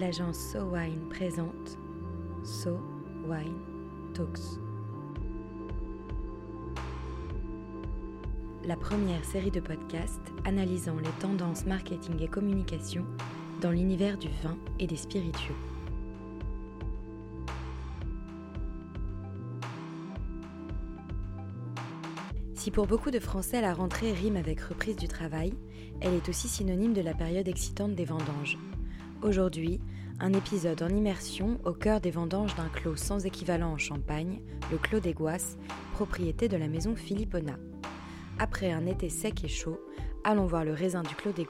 l'agence So Wine présente So Wine Talks. La première série de podcasts analysant les tendances marketing et communication dans l'univers du vin et des spiritueux. Si pour beaucoup de Français la rentrée rime avec reprise du travail, elle est aussi synonyme de la période excitante des vendanges. Aujourd'hui, un épisode en immersion au cœur des vendanges d'un clos sans équivalent en Champagne, le Clos des Goisses, propriété de la maison Philippona. Après un été sec et chaud, allons voir le raisin du Clos des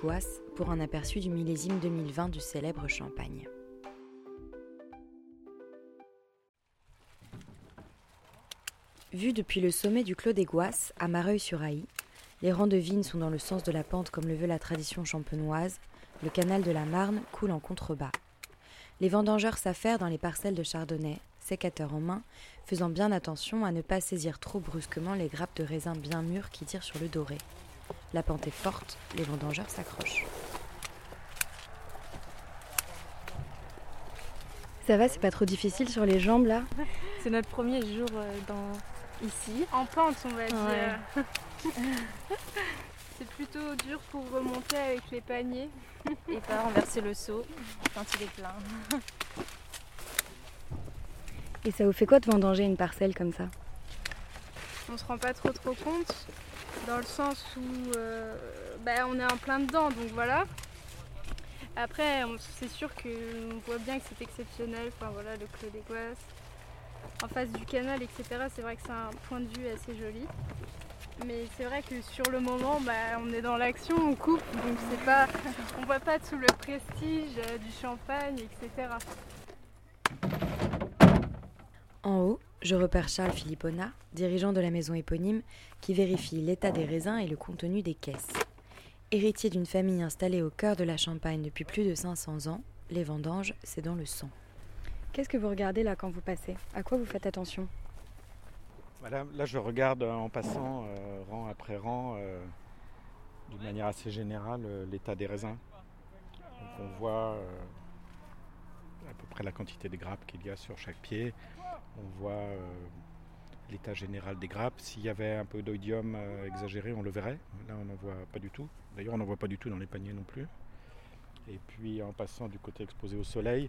pour un aperçu du millésime 2020 du célèbre Champagne. Vu depuis le sommet du Clos des Goisses, à Mareuil-sur-Aï, les rangs de vignes sont dans le sens de la pente comme le veut la tradition champenoise, le canal de la Marne coule en contrebas. Les vendangeurs s'affairent dans les parcelles de chardonnay, sécateurs en main, faisant bien attention à ne pas saisir trop brusquement les grappes de raisin bien mûres qui tirent sur le doré. La pente est forte, les vendangeurs s'accrochent. Ça va, c'est pas trop difficile sur les jambes là? C'est notre premier jour euh, dans ici. En pente, on va dire. Ouais. C'est plutôt dur pour remonter avec les paniers. Et pas renverser le seau quand il est plein. Et ça vous fait quoi de vendanger une parcelle comme ça? On se rend pas trop trop compte dans le sens où euh, bah, on est en plein dedans, donc voilà. Après, c'est sûr qu'on voit bien que c'est exceptionnel. Enfin voilà, le Clos des en face du canal, etc. C'est vrai que c'est un point de vue assez joli. Mais c'est vrai que sur le moment, bah, on est dans l'action, on coupe, donc c'est pas, on voit pas tout le prestige euh, du champagne, etc. En haut, je repère Charles Philippona, dirigeant de la maison éponyme, qui vérifie l'état des raisins et le contenu des caisses. Héritier d'une famille installée au cœur de la Champagne depuis plus de 500 ans, les vendanges, c'est dans le sang. Qu'est-ce que vous regardez là quand vous passez? À quoi vous faites attention? Là, je regarde euh, en passant euh, rang après rang, euh, d'une manière assez générale, l'état des raisins. On voit à peu près la quantité de grappes qu'il y a sur chaque pied. On voit l'état général des grappes. S'il y avait un peu d'oïdium exagéré, on le verrait. Là, on n'en voit pas du tout. D'ailleurs, on n'en voit pas du tout dans les paniers non plus. Et puis, en passant du côté exposé au soleil,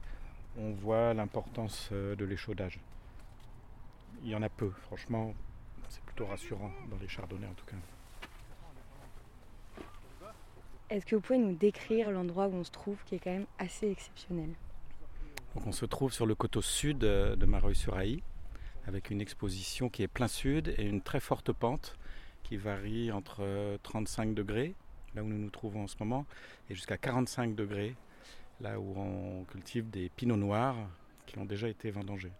on voit l'importance de l'échaudage. Il y en a peu, franchement, c'est plutôt rassurant dans les chardonnays en tout cas. Est-ce que vous pouvez nous décrire l'endroit où on se trouve, qui est quand même assez exceptionnel? Donc on se trouve sur le coteau sud euh, de Mareuil-sur-Aï, avec une exposition qui est plein sud et une très forte pente qui varie entre euh, 35 degrés, là où nous nous trouvons en ce moment, et jusqu'à 45 degrés, là où on cultive des pinots noirs qui ont déjà été vendangés.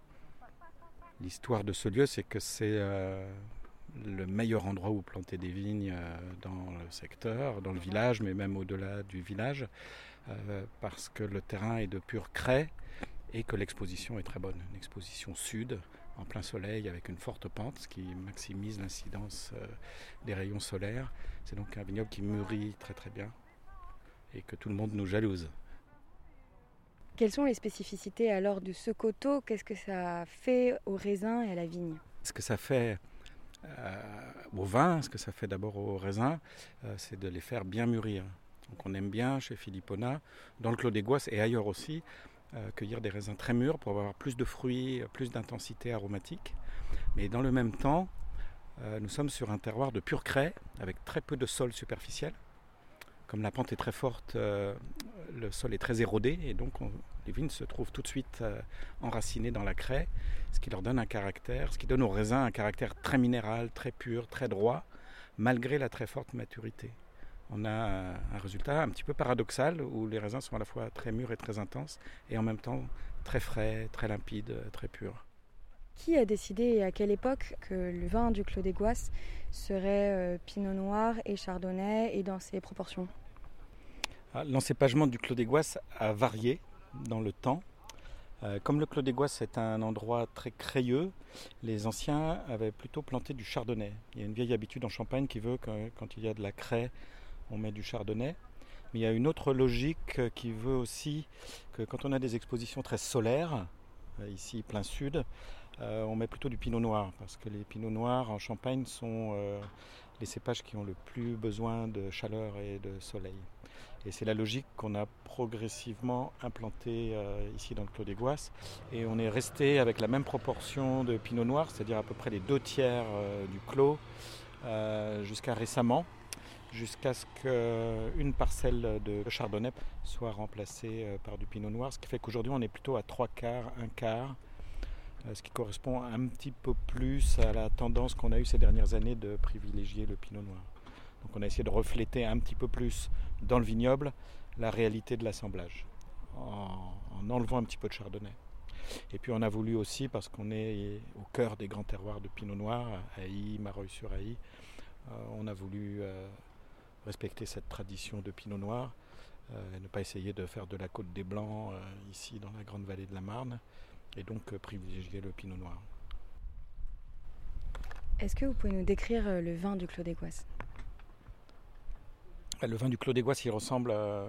L'histoire de ce lieu, c'est que c'est euh, le meilleur endroit où planter des vignes euh, dans le secteur, dans le village, mais même au-delà du village, euh, parce que le terrain est de pure craie et que l'exposition est très bonne. Une exposition sud, en plein soleil, avec une forte pente, ce qui maximise l'incidence des rayons solaires. C'est donc un vignoble qui mûrit très très bien et que tout le monde nous jalouse. Quelles sont les spécificités alors de ce coteau? Qu'est-ce que ça fait au raisin et à la vigne? Ce que ça fait euh, au vin, ce que ça fait d'abord au raisin, euh, c'est de les faire bien mûrir. Donc on aime bien chez Philippona, dans le Clos des Goisses et ailleurs aussi, euh, cueillir des raisins très mûrs pour avoir plus de fruits, plus d'intensité aromatique. Mais dans le même temps, euh, nous sommes sur un terroir de pure craie, avec très peu de sol superficiel. Comme la pente est très forte, le sol est très érodé et donc on- les vignes se trouvent tout de suite euh, enracinées dans la craie, ce qui leur donne un caractère, ce qui donne aux raisins un caractère très minéral, très pur, très droit, malgré la très forte maturité. On a euh, un résultat un petit peu paradoxal où les raisins sont à la fois très mûrs et très intenses et en même temps très frais, très limpides, très purs. Qui a décidé et à quelle époque que le vin du Clos des Goisses serait euh, pinot noir et chardonnay et dans ses proportions? Ah, L'encépagement du Clos des Goisses a varié dans le temps. Euh, comme le Clos des Goisses est un endroit très crayeux, les anciens avaient plutôt planté du chardonnay. Il y a une vieille habitude en Champagne qui veut que quand il y a de la craie, on met du chardonnay. Mais il y a une autre logique qui veut aussi que quand on a des expositions très solaires, ici plein sud, on met plutôt du pinot noir parce que les pinots noirs en Champagne sont les cépages qui ont le plus besoin de chaleur et de soleil. Et c'est la logique qu'on a progressivement implantée euh, ici dans le Clos des Goisses. Et on est resté avec la même proportion de pinot noir, c'est-à-dire à peu près les deux tiers euh, du clos, euh, jusqu'à récemment, jusqu'à ce qu'une parcelle de chardonnay soit remplacée par du pinot noir, ce qui fait qu'aujourd'hui on est plutôt à trois quarts, un quart ce qui correspond un petit peu plus à la tendance qu'on a eue ces dernières années de privilégier le pinot noir. Donc on a essayé de refléter un petit peu plus dans le vignoble la réalité de l'assemblage, en, enlevant un petit peu de chardonnay. Et puis on a voulu aussi, parce qu'on est au cœur des grands terroirs de pinot noir, Haï, Mareuil-sur-Haï, euh, on a voulu euh, respecter cette tradition de pinot noir, euh, et ne pas essayer de faire de la côte des Blancs ici dans la grande vallée de la Marne, et donc privilégier le pinot noir. Est-ce que vous pouvez nous décrire le vin du Clos des le vin du Clos des Goisses, il ressemble à,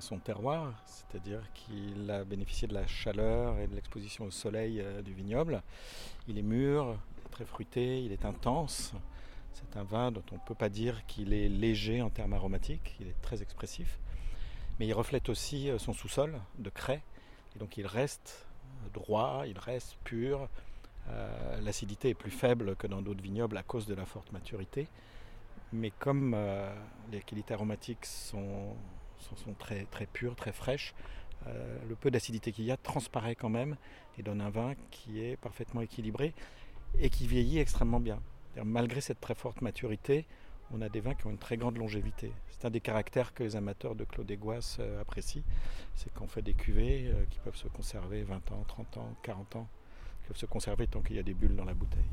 son terroir, c'est-à-dire qu'il a bénéficié de la chaleur et de l'exposition au soleil euh, du vignoble. Il est mûr, très fruité, il est intense. C'est un vin dont on ne peut pas dire qu'il est léger en termes aromatiques, il est très expressif. Mais il reflète aussi euh, son sous-sol de craie, et donc il reste droit, il reste pur. Euh, l'acidité est plus faible que dans d'autres vignobles à cause de la forte maturité. Mais comme euh, les qualités aromatiques sont, très, pures, très fraîches, euh, le peu d'acidité qu'il y a transparaît quand même et donne un vin qui est parfaitement équilibré et qui vieillit extrêmement bien. Malgré cette très forte maturité, on a des vins qui ont une très grande longévité. C'est un des caractères que les amateurs de Claude Aiguas euh, apprécient, c'est qu'on fait des cuvées qui peuvent se conserver 20 ans, 30 ans, 40 ans, qui peuvent se conserver tant qu'il y a des bulles dans la bouteille.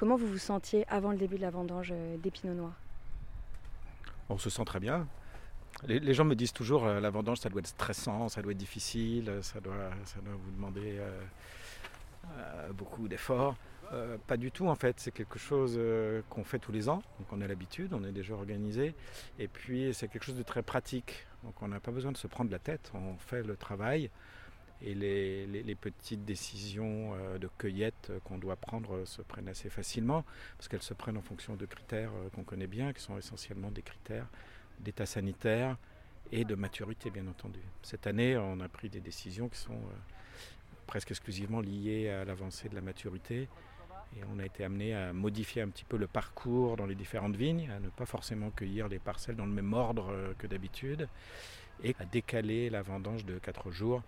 Comment vous vous sentiez avant le début de la vendange euh, des noirs? On se sent très bien. Les, gens me disent toujours euh, la vendange, ça doit être stressant, ça doit être difficile, ça doit, ça doit vous demander euh, beaucoup d'efforts. pas du tout en fait, c'est quelque chose qu'on fait tous les ans, donc on a l'habitude, on est déjà organisé, et puis c'est quelque chose de très pratique, donc on n'a pas besoin de se prendre la tête, on fait le travail, et les, petites décisions euh, de cueillette qu'on doit prendre se prennent assez facilement, parce qu'elles se prennent en fonction de critères euh, qu'on connaît bien, qui sont essentiellement des critères d'état sanitaire et de maturité, bien entendu. Cette année, on a pris des décisions qui sont euh, presque exclusivement liées à l'avancée de la maturité. Et on a été amené à modifier un petit peu le parcours dans les différentes vignes, à ne pas forcément cueillir les parcelles dans le même ordre que d'habitude, et à décaler la vendange de 4 jours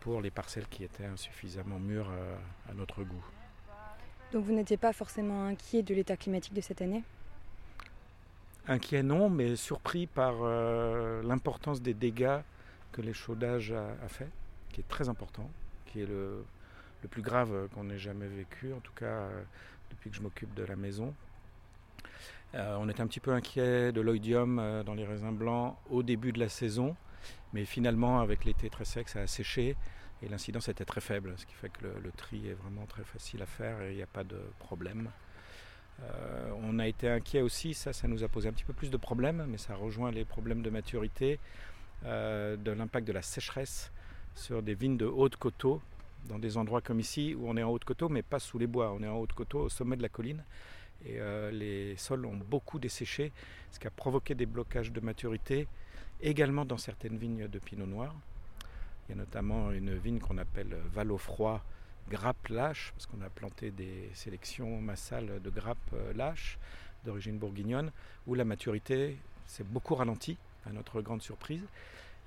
pour les parcelles qui étaient insuffisamment mûres euh, à notre goût. Donc vous n'étiez pas forcément inquiet de l'état climatique de cette année? Inquiet non, mais surpris par euh, l'importance des dégâts que l'échaudage a, a, fait, qui est très important, qui est le, plus grave qu'on ait jamais vécu, en tout cas euh, depuis que je m'occupe de la maison. on est un petit peu inquiet de l'oïdium dans les raisins blancs au début de la saison, mais finalement, avec l'été très sec, ça a séché et l'incidence était très faible, ce qui fait que le, tri est vraiment très facile à faire et il n'y a pas de problème. Euh, on a été inquiet aussi, ça, ça nous a posé un petit peu plus de problèmes, mais ça rejoint les problèmes de maturité, euh, de l'impact de la sécheresse sur des vignes de haute coteaux, dans des endroits comme ici où on est en haute coteaux, mais pas sous les bois, on est en haute coteaux au sommet de la colline. Et euh, les sols ont beaucoup desséché, ce qui a provoqué des blocages de maturité également dans certaines vignes de pinot noir. Il y a notamment une vigne qu'on appelle Val au froid grappe lâche, parce qu'on a planté des sélections massales de grappes lâches d'origine bourguignonne, où la maturité s'est beaucoup ralentie, à notre grande surprise,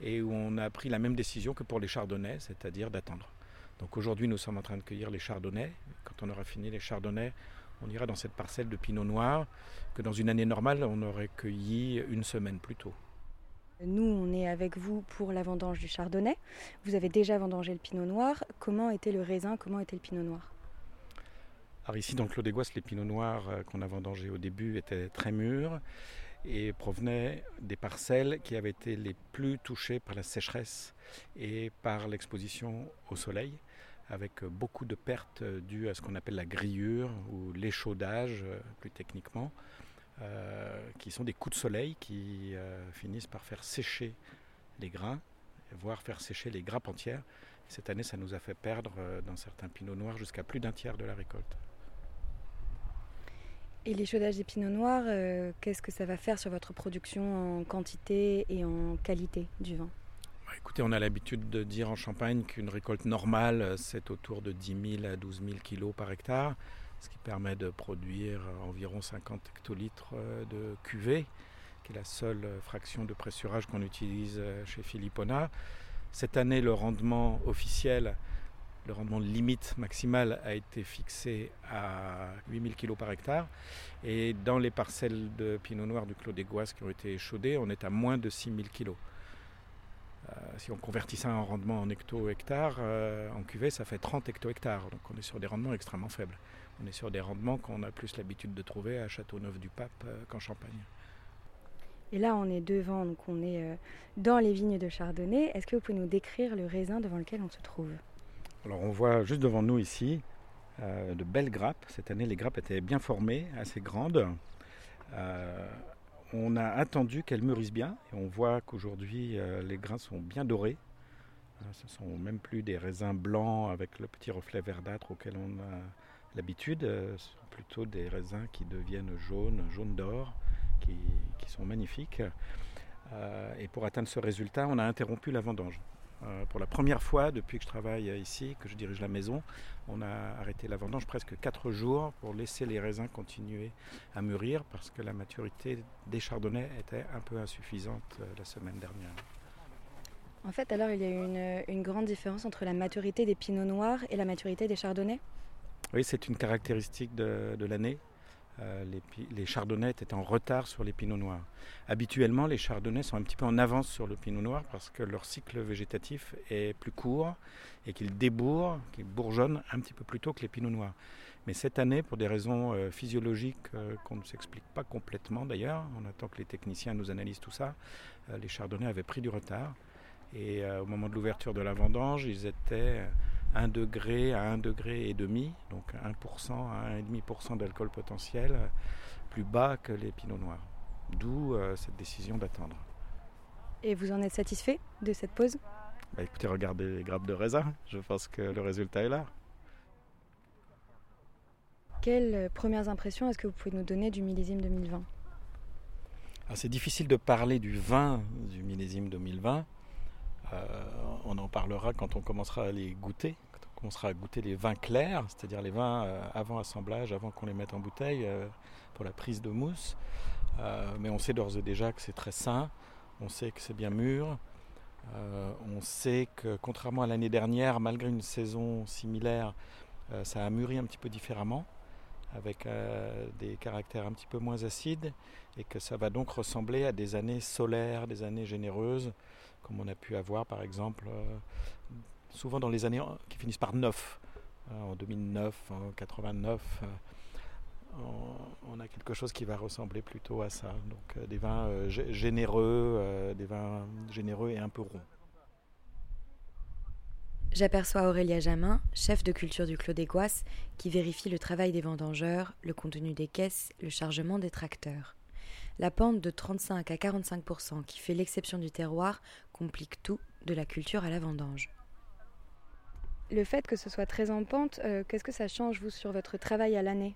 et où on a pris la même décision que pour les chardonnays, c'est-à-dire d'attendre. Donc aujourd'hui, nous sommes en train de cueillir les chardonnays. Quand on aura fini les chardonnays, on ira dans cette parcelle de pinot noir que dans une année normale, on aurait cueilli une semaine plus tôt. Nous, on est avec vous pour la vendange du chardonnay. Vous avez déjà vendangé le pinot noir. Comment était le raisin? Comment était le pinot noir? Alors ici, dans le Clos les pinots noirs euh, qu'on a vendangés au début étaient très mûrs et provenaient des parcelles qui avaient été les plus touchées par la sécheresse et par l'exposition au soleil, avec beaucoup de pertes dues à ce qu'on appelle la grillure ou l'échaudage, euh, plus techniquement. Qui sont des coups de soleil qui finissent par faire sécher les grains, voire faire sécher les grappes entières. Cette année, ça nous a fait perdre dans certains pinots noirs jusqu'à plus d'un tiers de la récolte. Et l'échaudage des pinots noirs, qu'est-ce que ça va faire sur votre production en quantité et en qualité du vin? Bah, Écoutez, on a l'habitude de dire en Champagne qu'une récolte normale, c'est autour de 10 000 à 12 000 kilos par hectare ce qui permet de produire environ 50 hectolitres euh, de cuvée, qui est la seule fraction de pressurage qu'on utilise euh, chez Philippona. Cette année, le rendement officiel, le rendement limite maximal a été fixé à 8000 kg par hectare. Et dans les parcelles de pinot noir du Clos des Goisses qui ont été échaudées, on est à moins de 6000 kg. Euh, si on convertit ça en rendement en hecto-hectare, en cuvée, ça fait 30 hecto-hectares. Donc on est sur des rendements extrêmement faibles. On est sur des rendements qu'on a plus l'habitude de trouver à Châteauneuf-du-Pape euh, qu'en Champagne. Et là, on est devant, donc on est euh, dans les vignes de Chardonnay. Est-ce que vous pouvez nous décrire le raisin devant lequel on se trouve? Alors, on voit juste devant nous ici euh, de belles grappes. Cette année, les grappes étaient bien formées, assez grandes. on a attendu qu'elles mûrissent bien et on voit qu'aujourd'hui, les grains sont bien dorés. Ce sont même plus des raisins blancs avec le petit reflet verdâtre auquel on a L'habitude, euh, sont plutôt des raisins qui deviennent jaunes, jaunes d'or, qui, sont magnifiques. Euh, et pour atteindre ce résultat, on a interrompu la vendange. Euh, pour la première fois depuis que je travaille ici, que je dirige la maison, on a arrêté la vendange presque 4 jours pour laisser les raisins continuer à mûrir parce que la maturité des chardonnays était un peu insuffisante la semaine dernière. En fait, alors il y a une, une grande différence entre la maturité des pinots noirs et la maturité des chardonnays? Oui, c'est une caractéristique de, l'année. Euh, les, chardonnays étaient en retard sur les pinots noirs. Habituellement, les chardonnays sont un petit peu en avance sur le pinot noir parce que leur cycle végétatif est plus court et qu'ils débourrent, qu'ils bourgeonnent un petit peu plus tôt que les pinots noirs. Mais cette année, pour des raisons euh, physiologiques euh, qu'on ne s'explique pas complètement d'ailleurs, on attend que les techniciens nous analysent tout ça, les chardonnays avaient pris du retard. Et au moment de l'ouverture de la vendange, ils étaient 1 degré à 1 degré et demi, donc 1% à 1,5% d'alcool potentiel, plus bas que les pinots noirs. D'où euh, cette décision d'attendre. Et vous en êtes satisfait de cette pause? Bah, Écoutez, regardez les grappes de raisin, je pense que le résultat est là. Quelles premières impressions est-ce que vous pouvez nous donner du millésime 2020 ah, C'est difficile de parler du vin du millésime 2020 euh, on en parlera quand on commencera à les goûter, quand on commencera à goûter les vins clairs, c'est-à-dire les vins euh, avant assemblage, avant qu'on les mette en bouteille euh, pour la prise de mousse. mais on sait d'ores et déjà que c'est très sain, on sait que c'est bien mûr, on sait que contrairement à l'année dernière, malgré une saison similaire, ça a mûri un petit peu différemment, avec des caractères un petit peu moins acides, et que ça va donc ressembler à des années solaires, des années généreuses, comme on a pu avoir par exemple euh, souvent dans les années qui finissent par 9. Euh, en 2009, en 89, euh, on, a quelque chose qui va ressembler plutôt à ça. Donc des vins généreux, et un peu ronds. J'aperçois Aurélia Jamin, chef de culture du Clos des qui vérifie le travail des vendangeurs, le contenu des caisses, le chargement des tracteurs. La pente de 35 à 45% qui fait l'exception du terroir complique tout, de la culture à la vendange. Le fait que ce soit très en pente, euh, qu'est-ce que ça change vous sur votre travail à l'année?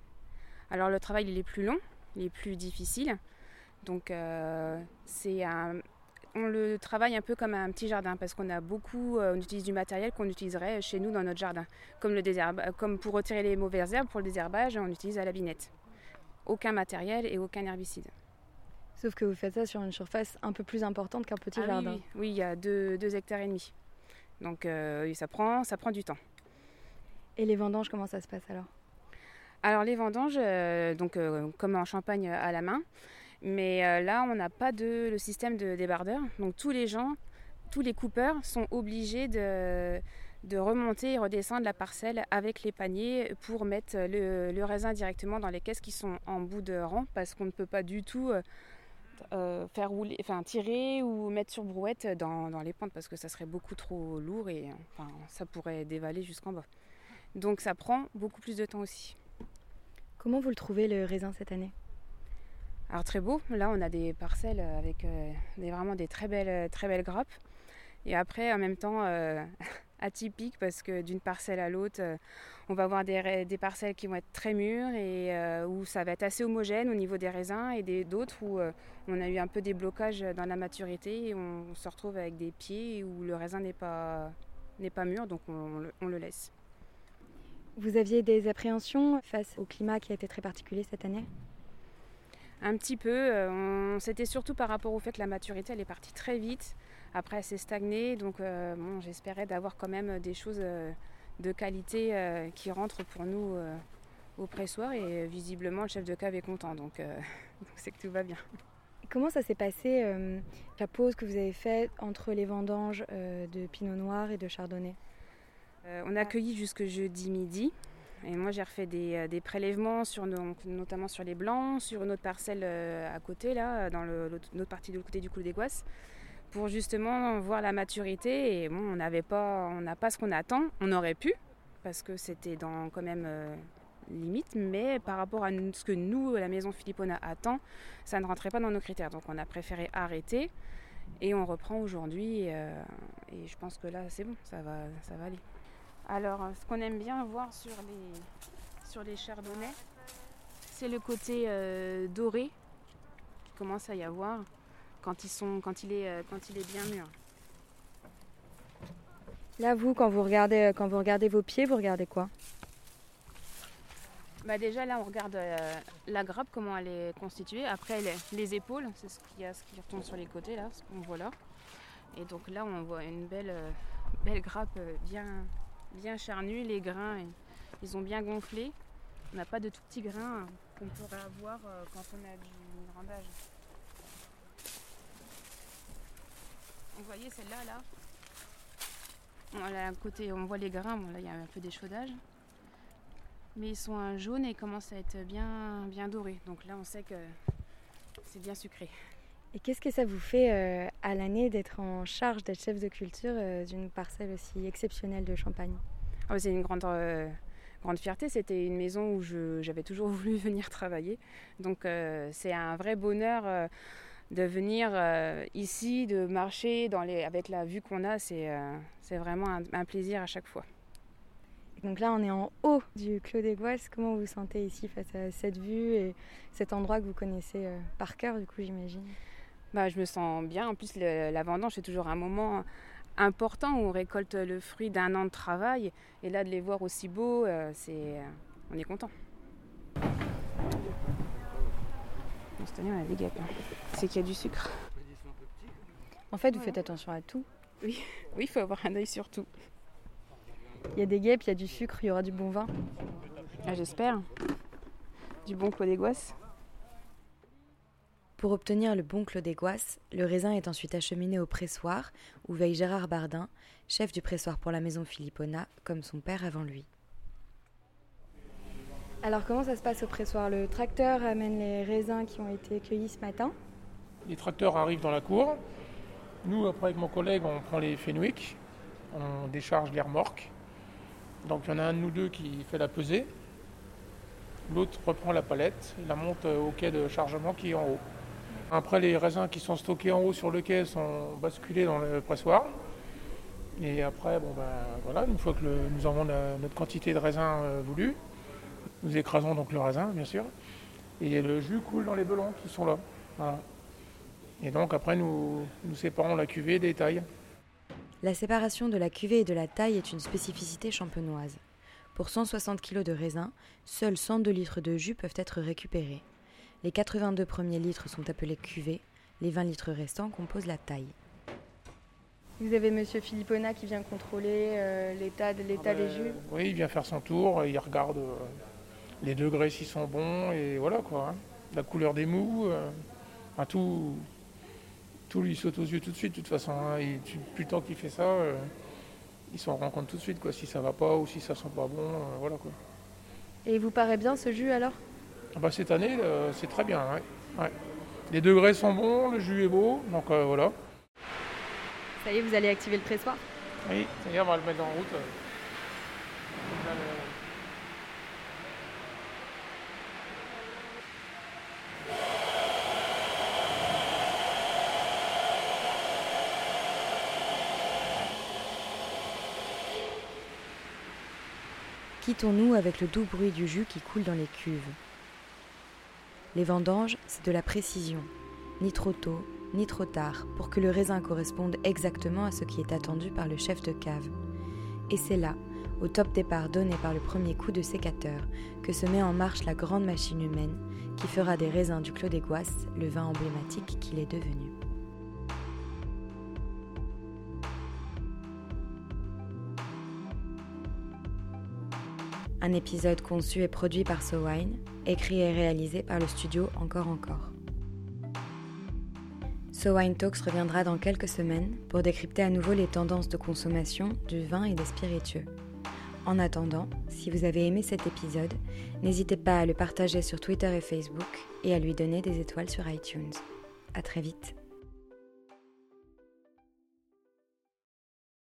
Alors le travail il est plus long, il est plus difficile. Donc euh, c'est on le travaille un peu comme un petit jardin parce qu'on a beaucoup, euh, on utilise du matériel qu'on utiliserait chez nous dans notre jardin, comme le désherbe, comme pour retirer les mauvaises herbes pour le désherbage, on utilise à la binette. Aucun matériel et aucun herbicide. Sauf que vous faites ça sur une surface un peu plus importante qu'un petit ah jardin. Oui, il y a 2 hectares et demi. Donc euh, ça, prend, ça prend du temps. Et les vendanges, comment ça se passe alors? Alors les vendanges, euh, donc euh, comme en Champagne à la main, mais là on n'a pas de le système de débardeur. Donc tous les gens, tous les coupeurs sont obligés de, de remonter et redescendre la parcelle avec les paniers pour mettre le, le, raisin directement dans les caisses qui sont en bout de rang parce qu'on ne peut pas du tout euh, faire rouler, enfin tirer ou mettre sur brouette dans, les pentes parce que ça serait beaucoup trop lourd et enfin, ça pourrait dévaler jusqu'en bas. Donc ça prend beaucoup plus de temps aussi. Comment vous le trouvez le raisin cette année? Alors très beau, là on a des parcelles avec des, vraiment des très belles, très belles grappes. Et après en même temps atypique parce que d'une parcelle à l'autre, on va avoir des, des, parcelles qui vont être très mûres et où ça va être assez homogène au niveau des raisins et d'autres où on a eu un peu des blocages dans la maturité et on, se retrouve avec des pieds où le raisin n'est pas, n'est pas mûr, donc on, le laisse. Vous aviez des appréhensions face au climat qui a été très particulier cette année? Un petit peu. Euh, c'était surtout par rapport au fait que la maturité elle est partie très vite. Après, elle s'est stagnée. Donc, euh, bon, j'espérais d'avoir quand même des choses euh, de qualité qui rentrent pour nous au pressoir. Et visiblement, le chef de cave est content. Donc, c'est que tout va bien. Comment ça s'est passé euh, la pause que vous avez faite entre les vendanges euh, de Pinot Noir et de Chardonnay? Euh, On a accueilli jusque jeudi midi. Et moi, j'ai refait des, prélèvements, sur, notamment sur les blancs, sur une autre parcelle à côté, là, dans l'autre partie de côté du cou des Guasses, pour justement voir la maturité. Et bon, on n'avait pas, on n'a pas ce qu'on attend. On aurait pu, parce que c'était dans quand même limite, mais par rapport à ce que nous, la maison Philippona, attend, ça ne rentrait pas dans nos critères. Donc on a préféré arrêter et on reprend aujourd'hui. Euh, et je pense que là, c'est bon, ça va, ça va aller. Alors, ce qu'on aime bien voir sur les, sur les chardonnays, c'est le côté euh, doré qui commence à y avoir quand, ils sont, quand, il, est, euh, quand il est bien mûr. Là, vous, quand vous regardez, quand vous regardez vos pieds, vous regardez quoi? Bah déjà là on regarde euh, la grappe, comment elle est constituée. Après les, épaules, c'est ce qu'il y a, ce qui retombe sur les côtés là, ce qu'on voit là. Et donc là on voit une belle, euh, belle grappe euh, bien, bien charnue. Les grains ils ont bien gonflé. On n'a pas de tout petits grains qu'on pourrait avoir quand on a du rendage. Vous voyez celle-là là, là. côté, on voit les grains, bon, là il y a un peu d'échaudage mais ils sont un jaune et commencent à être bien, bien dorés. Donc là, on sait que c'est bien sucré. Et qu'est-ce que ça vous fait euh, à l'année d'être en charge d'être chef de culture euh, d'une parcelle aussi exceptionnelle de Champagne? Ah, C'est une grande, euh, grande fierté. C'était une maison où j'avais toujours voulu venir travailler. Donc c'est un vrai bonheur de venir ici, de marcher dans les, avec la vue qu'on a. C'est vraiment un plaisir à chaque fois. Donc là, on est en haut du Clos des Goisses. Comment vous vous sentez ici face à cette vue et cet endroit que vous connaissez euh, par cœur, du coup, j'imagine? Bah, Je me sens bien. En plus, la vendange, c'est toujours un moment important où on récolte le fruit d'un an de travail. Et là, de les voir aussi beaux, euh, c'est, euh, on est content. Cette année, on a des guêpes. C'est qu'il y a du sucre. En fait, vous faites attention à tout. Oui, il faut avoir un œil sur tout. Il y a des guêpes, il y a du sucre, il y aura du bon vin. Ah, J'espère. Du bon Clos des Pour obtenir le bon Clos des le raisin est ensuite acheminé au pressoir, où veille Gérard Bardin, chef du pressoir pour la maison Philippona, comme son père avant lui. Alors comment ça se passe au pressoir? Le tracteur amène les raisins qui ont été cueillis ce matin Les tracteurs arrivent dans la cour. Nous, après, avec mon collègue, on prend les Fenwick, on décharge les remorques donc il y en a un de nous deux qui fait la pesée. L'autre reprend la palette et la monte au quai de chargement qui est en haut. Après, les raisins qui sont stockés en haut sur le quai sont basculés dans le pressoir. Et après, bon ben, voilà, une fois que nous avons notre quantité de raisin euh, voulu, nous écrasons donc le raisin, bien sûr. Et le jus coule dans les belons qui sont là. Et donc après, nous, nous séparons la cuvée des tailles. La séparation de la cuvée et de la taille est une spécificité champenoise. Pour 160 kg de raisin, seuls 102 litres de jus peuvent être récupérés. Les 82 premiers litres sont appelés cuvées, les 20 litres restants composent la taille. Vous avez monsieur Philippona qui vient contrôler euh, l'état de l'état ah des ben, jus Oui, il vient faire son tour, il regarde euh, les degrés s'ils sont bons et voilà quoi. Hein. La couleur des mous, euh, tout, tout lui saute aux yeux tout de suite, de toute façon. Hein. plus le temps qu'il fait ça, euh, il s'en rend compte tout de suite, quoi, si ça va pas ou si ça sent pas bon, euh, voilà quoi. Et il vous paraît bien ce jus alors? Ah bah, Cette année, c'est très bien, Les degrés sont bons, le jus est beau, donc voilà. Ça y est, vous allez activer le pressoir? Oui, ça y est, on va le mettre en route. Quittons-nous avec le doux bruit du jus qui coule dans les cuves. Les vendanges, c'est de la précision, ni trop tôt, ni trop tard, pour que le raisin corresponde exactement à ce qui est attendu par le chef de cave. Et c'est là, au top départ donné par le premier coup de sécateur, que se met en marche la grande machine humaine qui fera des raisins du Clos des le vin emblématique qu'il est devenu. Un épisode conçu et produit par SoWine, écrit et réalisé par le studio Encore Encore. SoWine Talks reviendra dans quelques semaines pour décrypter à nouveau les tendances de consommation du vin et des spiritueux. En attendant, si vous avez aimé cet épisode, n'hésitez pas à le partager sur Twitter et Facebook et à lui donner des étoiles sur iTunes. À très vite.